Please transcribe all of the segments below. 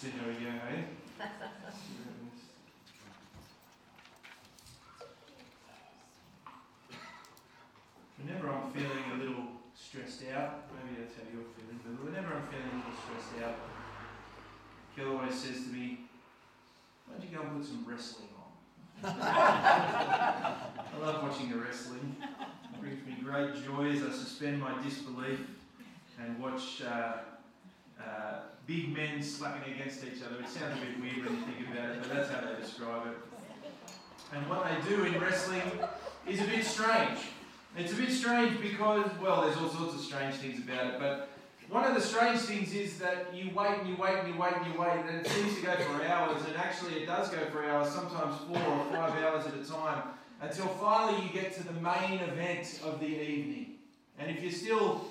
We? Whenever I'm feeling a little stressed out, maybe that's how you're feeling, but whenever I'm feeling a little stressed out, Kel always says to me, why don't you go and put some wrestling on? I love watching the wrestling. It brings me great joy as I suspend my disbelief and watch uh, uh, big men slapping against each other. It sounds a bit weird when you think about it, but that's how they describe it. And what they do in wrestling is a bit strange. It's a bit strange because, well, there's all sorts of strange things about it, but one of the strange things is that you wait and you wait and you wait and you wait, and it seems to go for hours, and actually it does go for hours, sometimes four or five hours at a time, until finally you get to the main event of the evening. And if you're still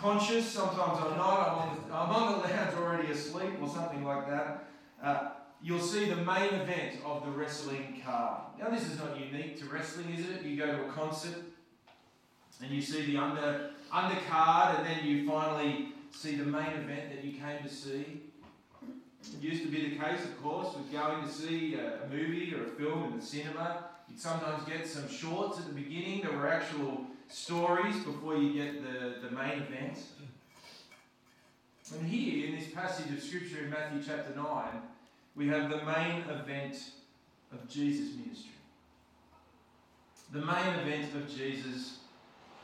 conscious, sometimes I'm not, I'm on the, I'm on the lounge already asleep or something like that, uh, you'll see the main event of the wrestling card. Now, this is not unique to wrestling, is it? You go to a concert and you see the under undercard, and then you finally see the main event that you came to see. It used to be the case, of course, with going to see a movie or a film in the cinema. You'd sometimes get some shorts at the beginning. that were actual stories before you get the, the main event. And here, in this passage of Scripture in Matthew chapter 9, we have the main event of Jesus' ministry. The main event of Jesus'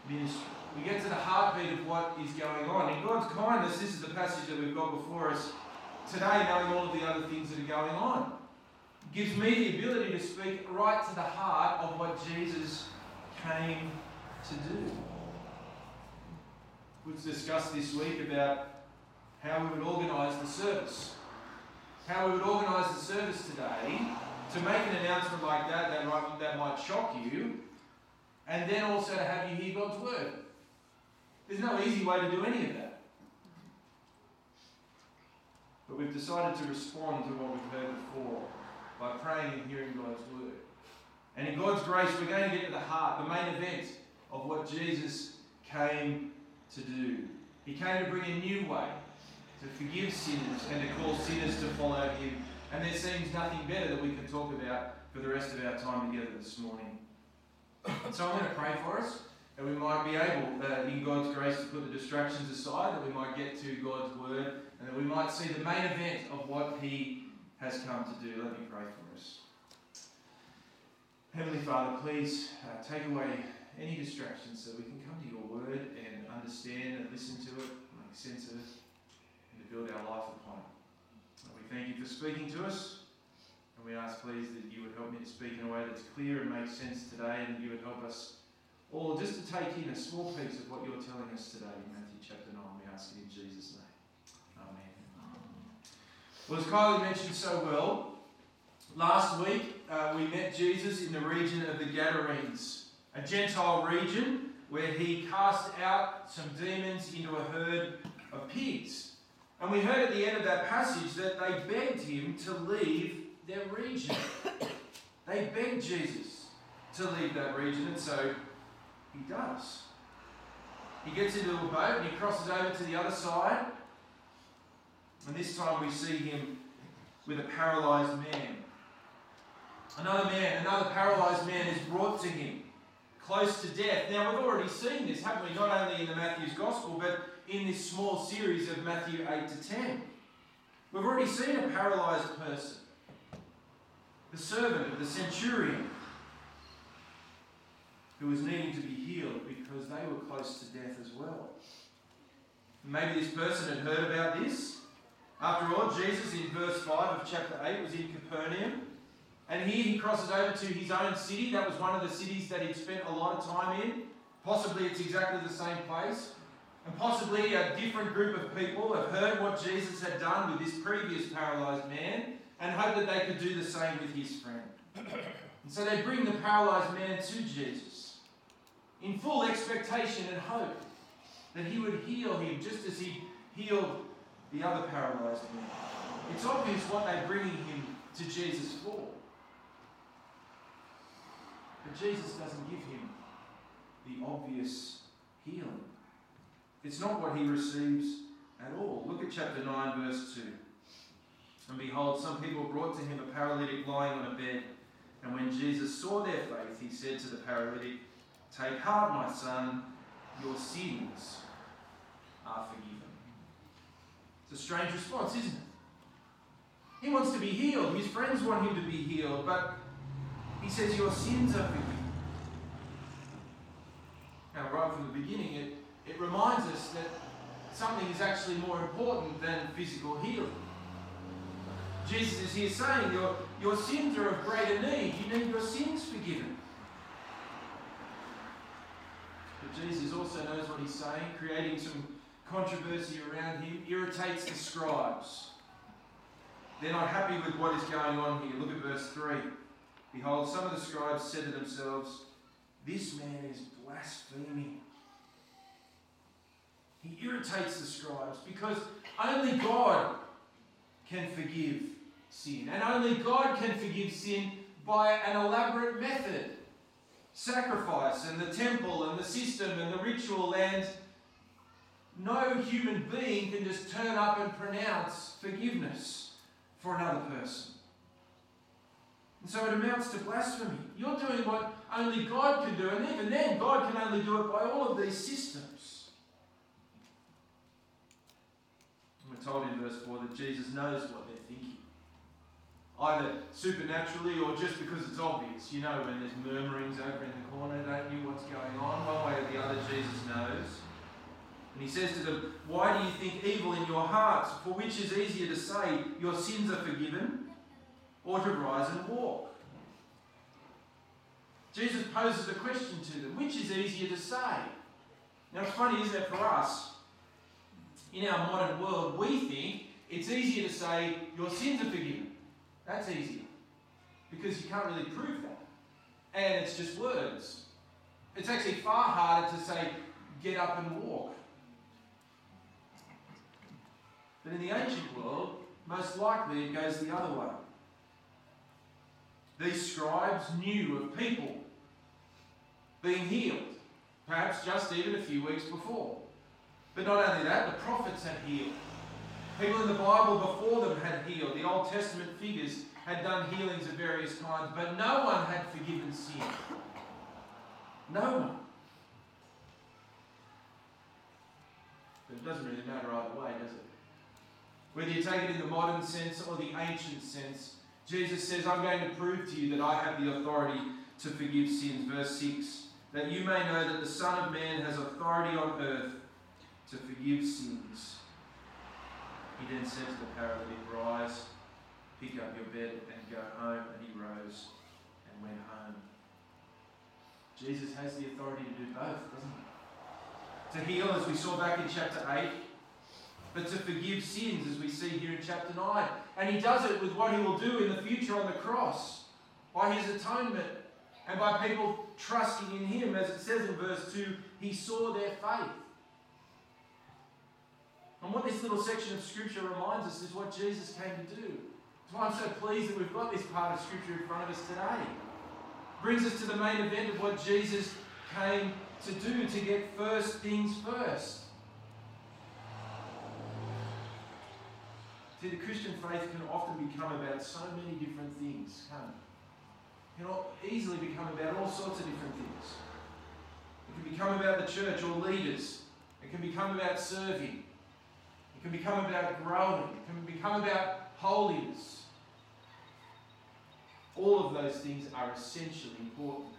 ministry. We get to the heartbeat of what is going on. In God's kindness, this is the passage that we've got before us today, knowing all of the other things that are going on. Gives me the ability to speak right to the heart of what Jesus came to do. We've discussed this week about how we would organise the service. How we would organise the service today to make an announcement like that that might, that might shock you, and then also to have you hear God's word. There's no easy way to do any of that. But we've decided to respond to what we've heard before by praying and hearing God's word. And in God's grace, we're going to get to the heart, the main event of what Jesus came to do. He came to bring a new way to forgive sinners and to call sinners to follow him. And there seems nothing better that we can talk about for the rest of our time together this morning. So I'm going to pray for us that we might be able, uh, in God's grace, to put the distractions aside, that we might get to God's word, and that we might see the main event of what He has come to do. Let me pray for us. Heavenly Father, please uh, take away any distractions so we can come to your word and understand and listen to it, make sense of it, and to build our life upon it. And we thank you for speaking to us. And we ask, please, that you would help me to speak in a way that's clear and makes sense today, and you would help us or just to take in a small piece of what you're telling us today in Matthew chapter 9. We ask it in Jesus' name. Amen. Well, as Kylie mentioned so well, last week uh, we met Jesus in the region of the Gadarenes, a Gentile region where he cast out some demons into a herd of pigs. And we heard at the end of that passage that they begged him to leave their region. they begged Jesus to leave that region, and so he does. He gets into a boat and he crosses over to the other side. And this time we see him with a paralyzed man. Another man, another paralyzed man is brought to him, close to death. Now we've already seen this, haven't we? Not only in the Matthew's Gospel, but in this small series of Matthew 8 to 10. We've already seen a paralyzed person, the servant of the centurion who was needing to be healed because they were close to death as well. Maybe this person had heard about this. After all, Jesus in verse 5 of chapter 8 was in Capernaum. And here he crosses over to his own city. That was one of the cities that he'd spent a lot of time in. Possibly it's exactly the same place. And possibly a different group of people have heard what Jesus had done with this previous paralyzed man and hoped that they could do the same with his friend. And so they bring the paralyzed man to Jesus in full expectation and hope that he would heal him just as he healed the other paralyzed man. It's obvious what they're bringing him to Jesus for. But Jesus doesn't give him the obvious healing. It's not what he receives at all. Look at chapter 9, verse 2. And behold, some people brought to him a paralytic lying on a bed. And when Jesus saw their faith, he said to the paralytic, Take heart, my son, your sins are forgiven. It's a strange response, isn't it? He wants to be healed. His friends want him to be healed, but he says, Your sins are forgiven. Now, right from the beginning, it, it reminds us that something is actually more important than physical healing. Jesus is here saying your, your sins are of greater need. You need your sins forgiven. But Jesus also knows what he's saying, creating some controversy around him, irritates the scribes. They're not happy with what is going on here. Look at verse 3. Behold, some of the scribes said to themselves, This man is blaspheming. He irritates the scribes because only God can forgive sin. And only God can forgive sin by an elaborate method sacrifice and the temple and the system and the ritual. And no human being can just turn up and pronounce forgiveness for another person. And so it amounts to blasphemy. You're doing what only God can do, and even then, God can only do it by all of these systems. And we're told in verse 4 that Jesus knows what they're thinking. Either supernaturally or just because it's obvious. You know, when there's murmurings over in the corner, don't you, what's going on? One way or the other, Jesus knows. And he says to them, Why do you think evil in your hearts? For which is easier to say, Your sins are forgiven, or to rise and walk. Jesus poses a question to them which is easier to say? Now, it's funny, isn't it, for us? In our modern world, we think it's easier to say your sins are forgiven. That's easier. Because you can't really prove that. And it's just words. It's actually far harder to say, get up and walk. But in the ancient world, most likely it goes the other way. These scribes knew of people being healed, perhaps just even a few weeks before. But not only that, the prophets had healed. People in the Bible before them had healed. The Old Testament figures had done healings of various kinds, but no one had forgiven sin. No one. But it doesn't really matter either way, does it? Whether you take it in the modern sense or the ancient sense, Jesus says, I'm going to prove to you that I have the authority to forgive sins. Verse 6 that you may know that the Son of Man has authority on earth to forgive sins. He then said to the paralytic, Rise, pick up your bed, and go home. And he rose and went home. Jesus has the authority to do both, doesn't he? To heal, as we saw back in chapter 8, but to forgive sins, as we see here in chapter 9. And he does it with what he will do in the future on the cross by his atonement and by people trusting in him. As it says in verse 2, he saw their faith. And what this little section of Scripture reminds us is what Jesus came to do. That's why I'm so pleased that we've got this part of Scripture in front of us today. Brings us to the main event of what Jesus came to do, to get first things first. See, the Christian faith can often become about so many different things, can't it? It can easily become about all sorts of different things. It can become about the church or leaders. It can become about serving. It can become about growing. It can become about holiness. All of those things are essentially important.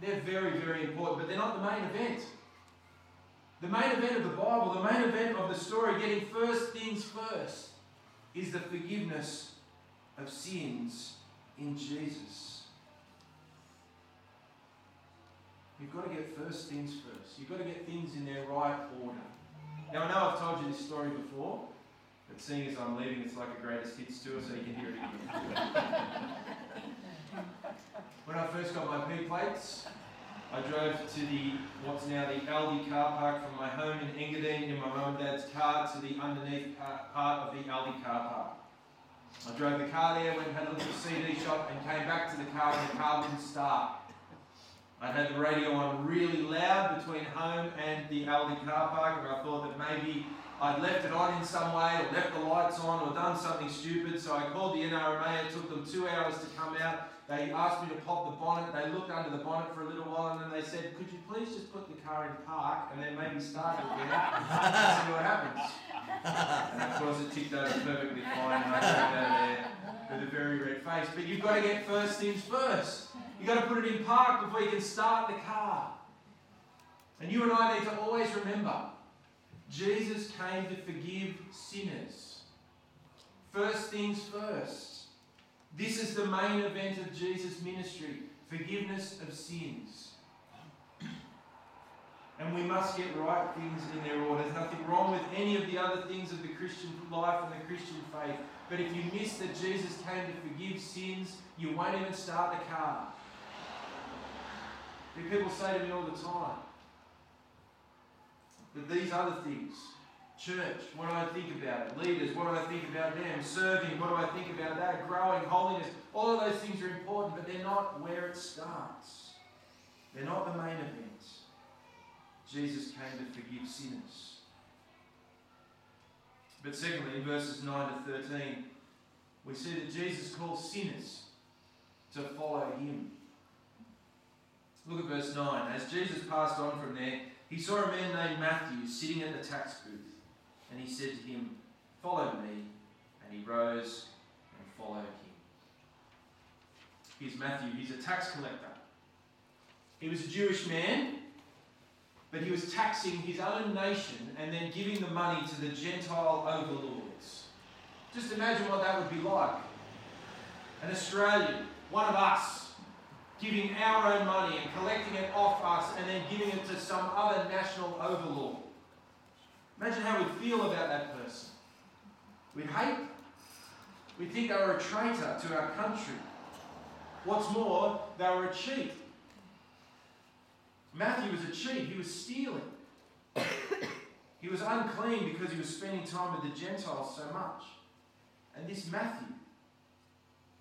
They're very, very important, but they're not the main event. The main event of the Bible, the main event of the story, getting first things first, is the forgiveness of sins in Jesus. You've got to get first things first. You've got to get things in their right order. Now, I know I've told you this story before, but seeing as I'm leaving, it's like a greatest hits tour, so you can hear it again. when I first got my P plates, I drove to the what's now the Aldi car park from my home in Engadine in my mum and dad's car to the underneath part of the Aldi car park. I drove the car there, went and had a little CD shop, and came back to the car, and the car wouldn't start. I had the radio on really loud between home and the Aldi car park, and I thought that maybe I'd left it on in some way, or left the lights on, or done something stupid. So I called the NRMA. It took them two hours to come out. They asked me to pop the bonnet. They looked under the bonnet for a little while, and then they said, "Could you please just put the car in park and then maybe start it again and see what happens?" And of course, it ticked over perfectly fine, and I came out there with a very red face. But you've got to get first things first. You've got to put it in park before you can start the car. And you and I need to always remember Jesus came to forgive sinners. First things first. This is the main event of Jesus' ministry forgiveness of sins. And we must get right things in their order. There's nothing wrong with any of the other things of the Christian life and the Christian faith. But if you miss that Jesus came to forgive sins, you won't even start the car. People say to me all the time that these other things, church, what do I think about it? Leaders, what do I think about them? Serving, what do I think about that? Growing, holiness, all of those things are important, but they're not where it starts. They're not the main event. Jesus came to forgive sinners. But secondly, in verses 9 to 13, we see that Jesus calls sinners to follow him. Look at verse 9. As Jesus passed on from there, he saw a man named Matthew sitting at the tax booth, and he said to him, Follow me. And he rose and followed him. Here's Matthew. He's a tax collector. He was a Jewish man, but he was taxing his own nation and then giving the money to the Gentile overlords. Just imagine what that would be like. An Australian, one of us, giving our own money and collecting it off us and then giving it to some other national overlord. Imagine how we'd feel about that person. We'd hate. We'd think they were a traitor to our country. What's more, they were a cheat. Matthew was a cheat. He was stealing. he was unclean because he was spending time with the Gentiles so much. And this Matthew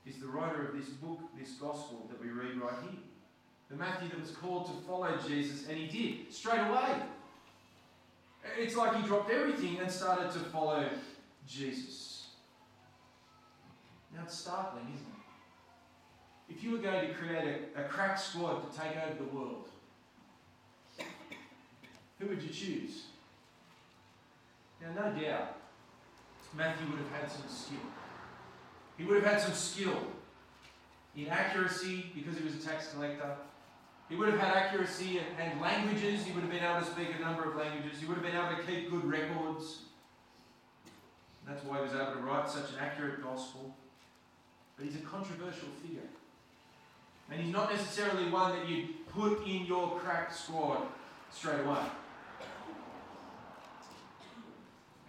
is the writer of this book, this gospel that we read right here. The Matthew that was called to follow Jesus, and he did straight away. It's like he dropped everything and started to follow Jesus. Now it's startling, isn't it? If you were going to create a, a crack squad to take over the world, who would you choose? Now, no doubt, Matthew would have had some skill. He would have had some skill in accuracy because he was a tax collector. He would have had accuracy and, languages. He would have been able to speak a number of languages. He would have been able to keep good records. That's why he was able to write such an accurate gospel. But he's a controversial figure. And he's not necessarily one that you put in your crack squad straight away.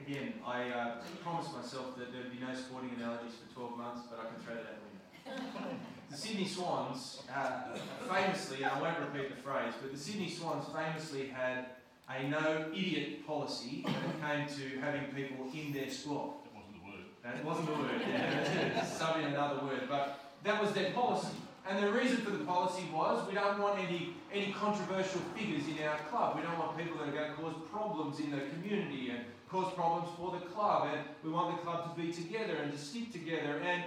Again, I uh, promised myself that there'd be no sporting analogies for 12 months, but I can throw that out window. The Sydney Swans, uh, famously, and I won't repeat the phrase, but the Sydney Swans famously had a no idiot policy when it came to having people in their squad. That wasn't the word. That wasn't the word, yeah. Sub in another word, but that was their policy. And the reason for the policy was we don't want any, any controversial figures in our club. We don't want people that are going to cause problems in the community and cause problems for the club. And we want the club to be together and to stick together. And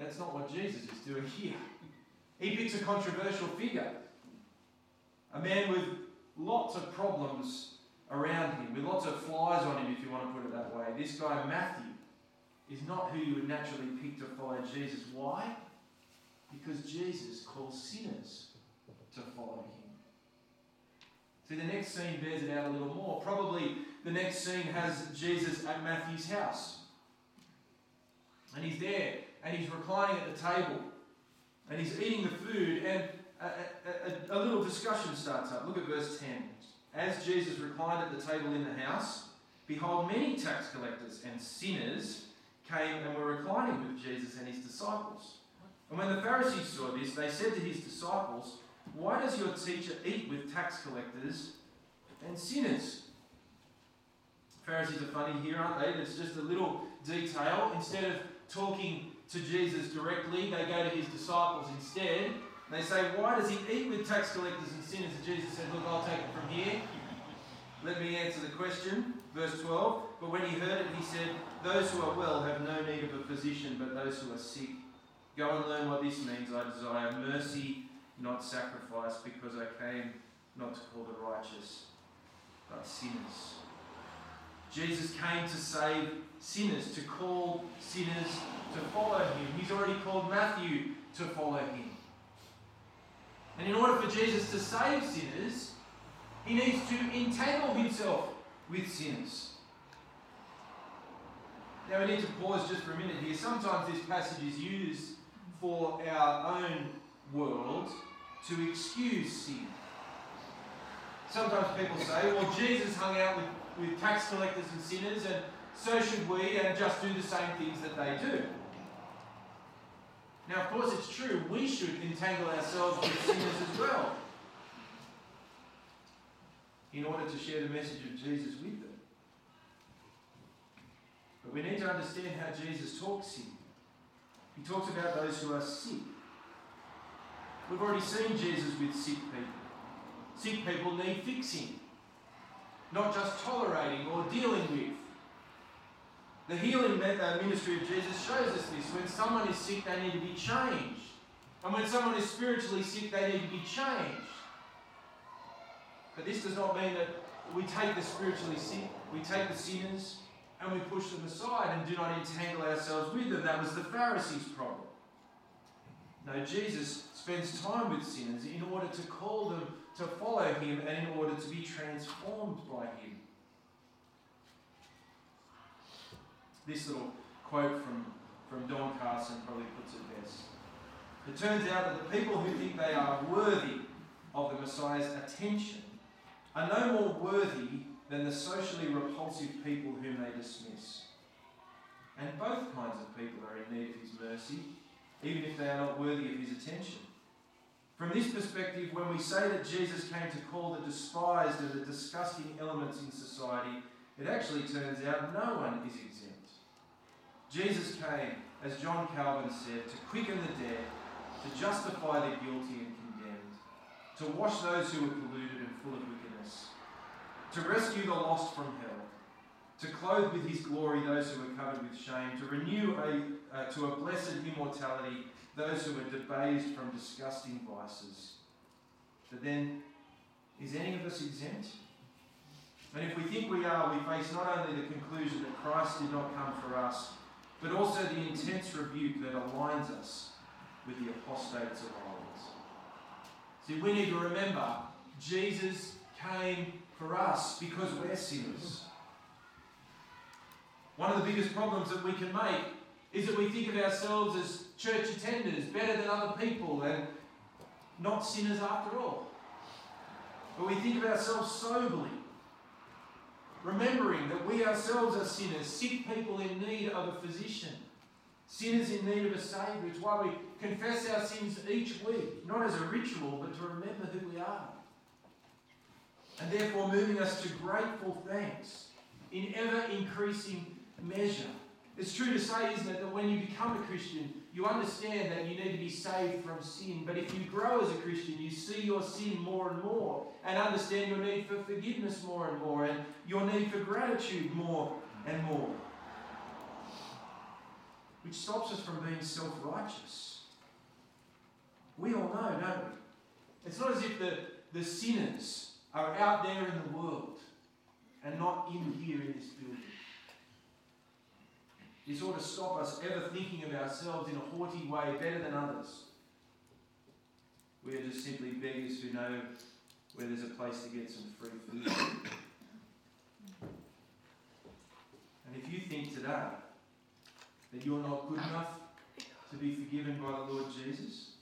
that's not what Jesus is doing here. He picks a controversial figure. A man with lots of problems around him, with lots of flies on him, if you want to put it that way. This guy, Matthew, is not who you would naturally pick to follow Jesus. Why? Because Jesus calls sinners to follow him. See, the next scene bears it out a little more. Probably the next scene has Jesus at Matthew's house. And he's there, and he's reclining at the table, and he's eating the food, and a, a, a, little discussion starts up. Look at verse 10. As Jesus reclined at the table in the house, behold, many tax collectors and sinners came and were reclining with Jesus and his disciples. And when the Pharisees saw this, they said to his disciples, Why does your teacher eat with tax collectors and sinners? Pharisees are funny here, aren't they? It's just a little detail. Instead of talking to Jesus directly, they go to his disciples instead. They say, Why does he eat with tax collectors and sinners? And Jesus said, Look, I'll take it from here. Let me answer the question. Verse 12. But when he heard it, he said, Those who are well have no need of a physician, but those who are sick. Go and learn what this means. I desire mercy, not sacrifice, because I came not to call the righteous, but sinners. Jesus came to save sinners, to call sinners to follow him. He's already called Matthew to follow him. And in order for Jesus to save sinners, he needs to entangle himself with sinners. Now we need to pause just for a minute here. Sometimes this passage is used for our own world to excuse sin. Sometimes people say, well, Jesus hung out with, with tax collectors and sinners, and so should we, and just do the same things that they do. Now, of course, it's true, we should entangle ourselves with sinners as well in order to share the message of Jesus with them. But we need to understand how Jesus talks here. He talks about those who are sick. We've already seen Jesus with sick people. Sick people need fixing, not just tolerating or dealing with. The healing uh, ministry of Jesus shows us this. When someone is sick, they need to be changed. And when someone is spiritually sick, they need to be changed. But this does not mean that we take the spiritually sick, we take the sinners, and we push them aside and do not entangle ourselves with them. That was the Pharisees' problem. No, Jesus spends time with sinners in order to call them to follow him and in order to be transformed by him. This little quote from, from Don Carson probably puts it best. It turns out that the people who think they are worthy of the Messiah's attention are no more worthy than the socially repulsive people whom they dismiss. And both kinds of people are in need of his mercy, even if they are not worthy of his attention. From this perspective, when we say that Jesus came to call the despised and the disgusting elements in society, it actually turns out no one is exempt. Jesus came, as John Calvin said, to quicken the dead, to justify the guilty and condemned, to wash those who were polluted and full of wickedness, to rescue the lost from hell, to clothe with his glory those who are covered with shame, to renew a, uh, to a blessed immortality those who are debased from disgusting vices. But then, is any of us exempt? And if we think we are, we face not only the conclusion that Christ did not come for us, but also the intense rebuke that aligns us with the apostates of old. See, we need to remember Jesus came for us because we're sinners. One of the biggest problems that we can make is that we think of ourselves as church attenders, better than other people, and not sinners after all. But we think of ourselves soberly, remembering that we ourselves are sinners, sick people in need of a physician, sinners in need of a Saviour. It's why we confess our sins each week, not as a ritual, but to remember who we are. And therefore, moving us to grateful thanks in ever increasing measure. It's true to say, isn't it, that when you become a Christian, you understand that you need to be saved from sin. But if you grow as a Christian, you see your sin more and more and understand your need for forgiveness more and more and your need for gratitude more and more. Which stops us from being self righteous. We all know, don't we? It's not as if the, the sinners are out there in the world and not in here in this building. This ought to stop us ever thinking of ourselves in a haughty way better than others. We are just simply beggars who know where there's a place to get some free food. and if you think today that you're not good enough to be forgiven by the Lord Jesus,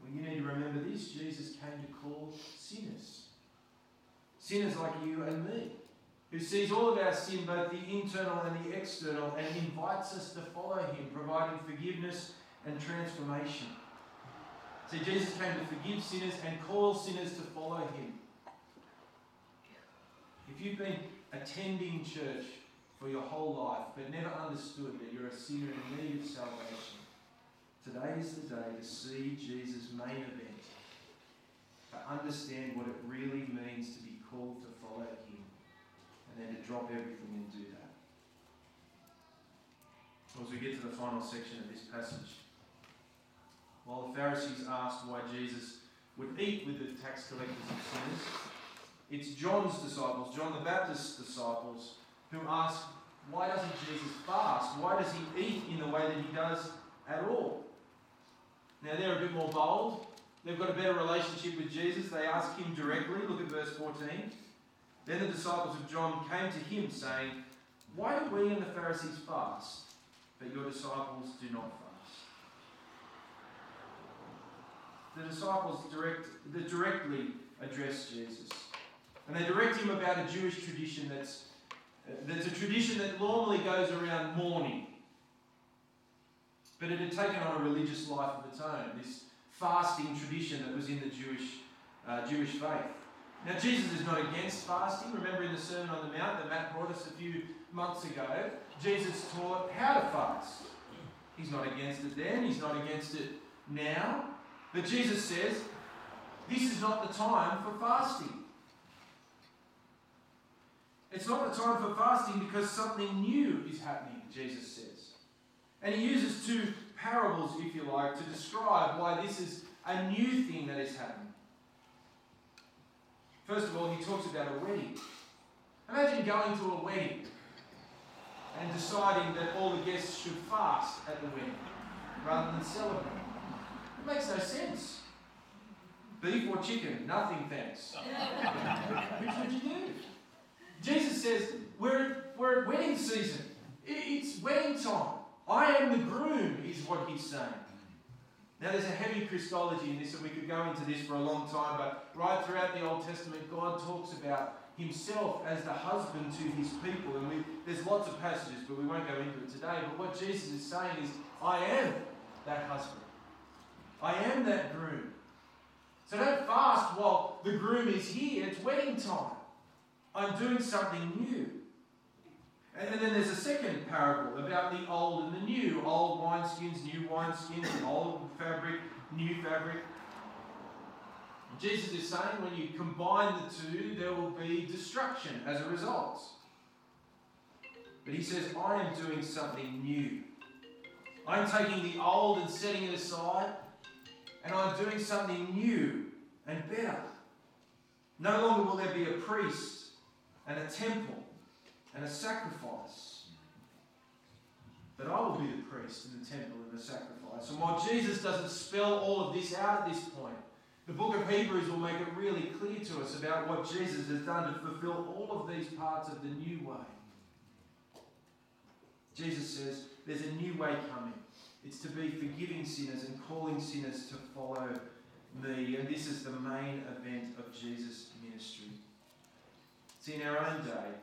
well, you need to remember this Jesus came to call sinners. Sinners like you and me who sees all of our sin, both the internal and the external, and invites us to follow him, providing forgiveness and transformation. See, Jesus came to forgive sinners and call sinners to follow him. If you've been attending church for your whole life but never understood that you're a sinner in need of salvation, today is the day to see Jesus' main event, to understand what it really means to be called to follow him and then to drop everything and do that. As we get to the final section of this passage, while the Pharisees asked why Jesus would eat with the tax collectors and sinners, it's John's disciples, John the Baptist's disciples, who ask, why doesn't Jesus fast? Why does he eat in the way that he does at all? Now they're a bit more bold. They've got a better relationship with Jesus. They ask him directly. Look at verse 14. Then the disciples of John came to him, saying, Why do we and the Pharisees fast, but your disciples do not fast? The disciples direct, directly address Jesus. And they direct him about a Jewish tradition that's, that's a tradition that normally goes around mourning. But it had taken on a religious life of its own, this fasting tradition that was in the Jewish, uh, Jewish faith. Now, Jesus is not against fasting. Remember in the Sermon on the Mount that Matt brought us a few months ago, Jesus taught how to fast. He's not against it then, he's not against it now. But Jesus says, this is not the time for fasting. It's not the time for fasting because something new is happening, Jesus says. And he uses two parables, if you like, to describe why this is a new thing that is happening. First of all, he talks about a wedding. Imagine going to a wedding and deciding that all the guests should fast at the wedding rather than celebrate. It makes no sense. Beef or chicken? Nothing, thanks. Which would you do? Jesus says, we're, we're at wedding season. It's wedding time. I am the groom, is what he's saying. Now, there's a heavy Christology in this, and we could go into this for a long time, but right throughout the Old Testament, God talks about himself as the husband to his people. And we, there's lots of passages, but we won't go into it today. But what Jesus is saying is, I am that husband. I am that groom. So don't fast while the groom is here. It's wedding time. I'm doing something new. And then there's a second parable about the old and the new. Old wineskins, new wineskins, old fabric, new fabric. Jesus is saying when you combine the two, there will be destruction as a result. But he says, I am doing something new. I'm taking the old and setting it aside, and I'm doing something new and better. No longer will there be a priest and a temple and a sacrifice. But I will be the priest in the temple and the sacrifice. And while Jesus doesn't spell all of this out at this point, the book of Hebrews will make it really clear to us about what Jesus has done to fulfill all of these parts of the new way. Jesus says there's a new way coming. It's to be forgiving sinners and calling sinners to follow me. And this is the main event of Jesus' ministry. See, in our own day,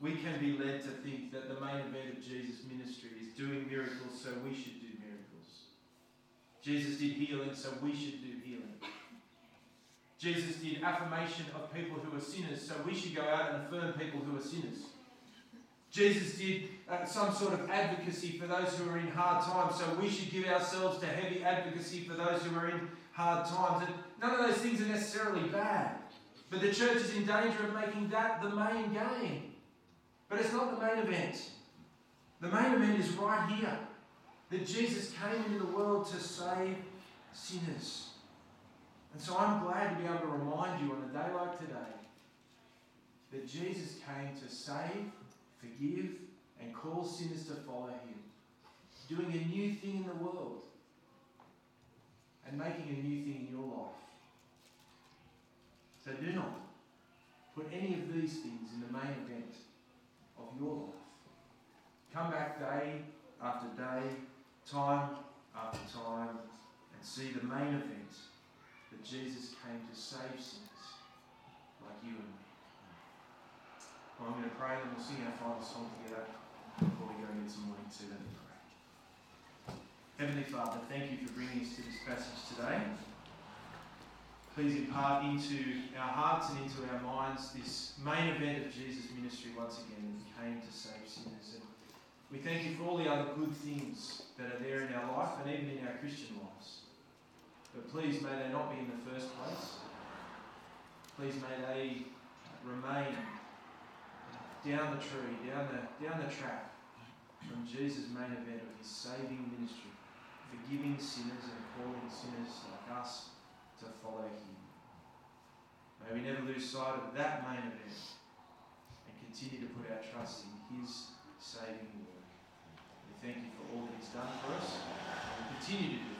we can be led to think that the main event of Jesus' ministry is doing miracles, so we should do miracles. Jesus did healing, so we should do healing. Jesus did affirmation of people who are sinners, so we should go out and affirm people who are sinners. Jesus did uh, some sort of advocacy for those who are in hard times, so we should give ourselves to heavy advocacy for those who are in hard times. And none of those things are necessarily bad. But the church is in danger of making that the main game. But it's not the main event. The main event is right here that Jesus came into the world to save sinners. And so I'm glad to be able to remind you on a day like today that Jesus came to save, forgive, and call sinners to follow him, doing a new thing in the world and making a new thing in your life. So do not put any of these things in the main event of your life. Come back day after day, time after time, and see the main event that Jesus came to save sinners like you and me. Well, I'm going to pray and we'll sing our final song together before we go and get some morning tea. Me pray. Heavenly Father, thank you for bringing us to this passage today. Please impart into our hearts and into our minds this main event of Jesus' ministry once again that he came to save sinners. And we thank you for all the other good things that are there in our life and even in our Christian lives. But please may they not be in the first place. Please may they remain down the tree, down the, down the track from Jesus' main event of his saving ministry, forgiving sinners and calling sinners like us to follow him. May we never lose sight of that main event and continue to put our trust in his saving work. We thank you for all that he's done for us and continue to do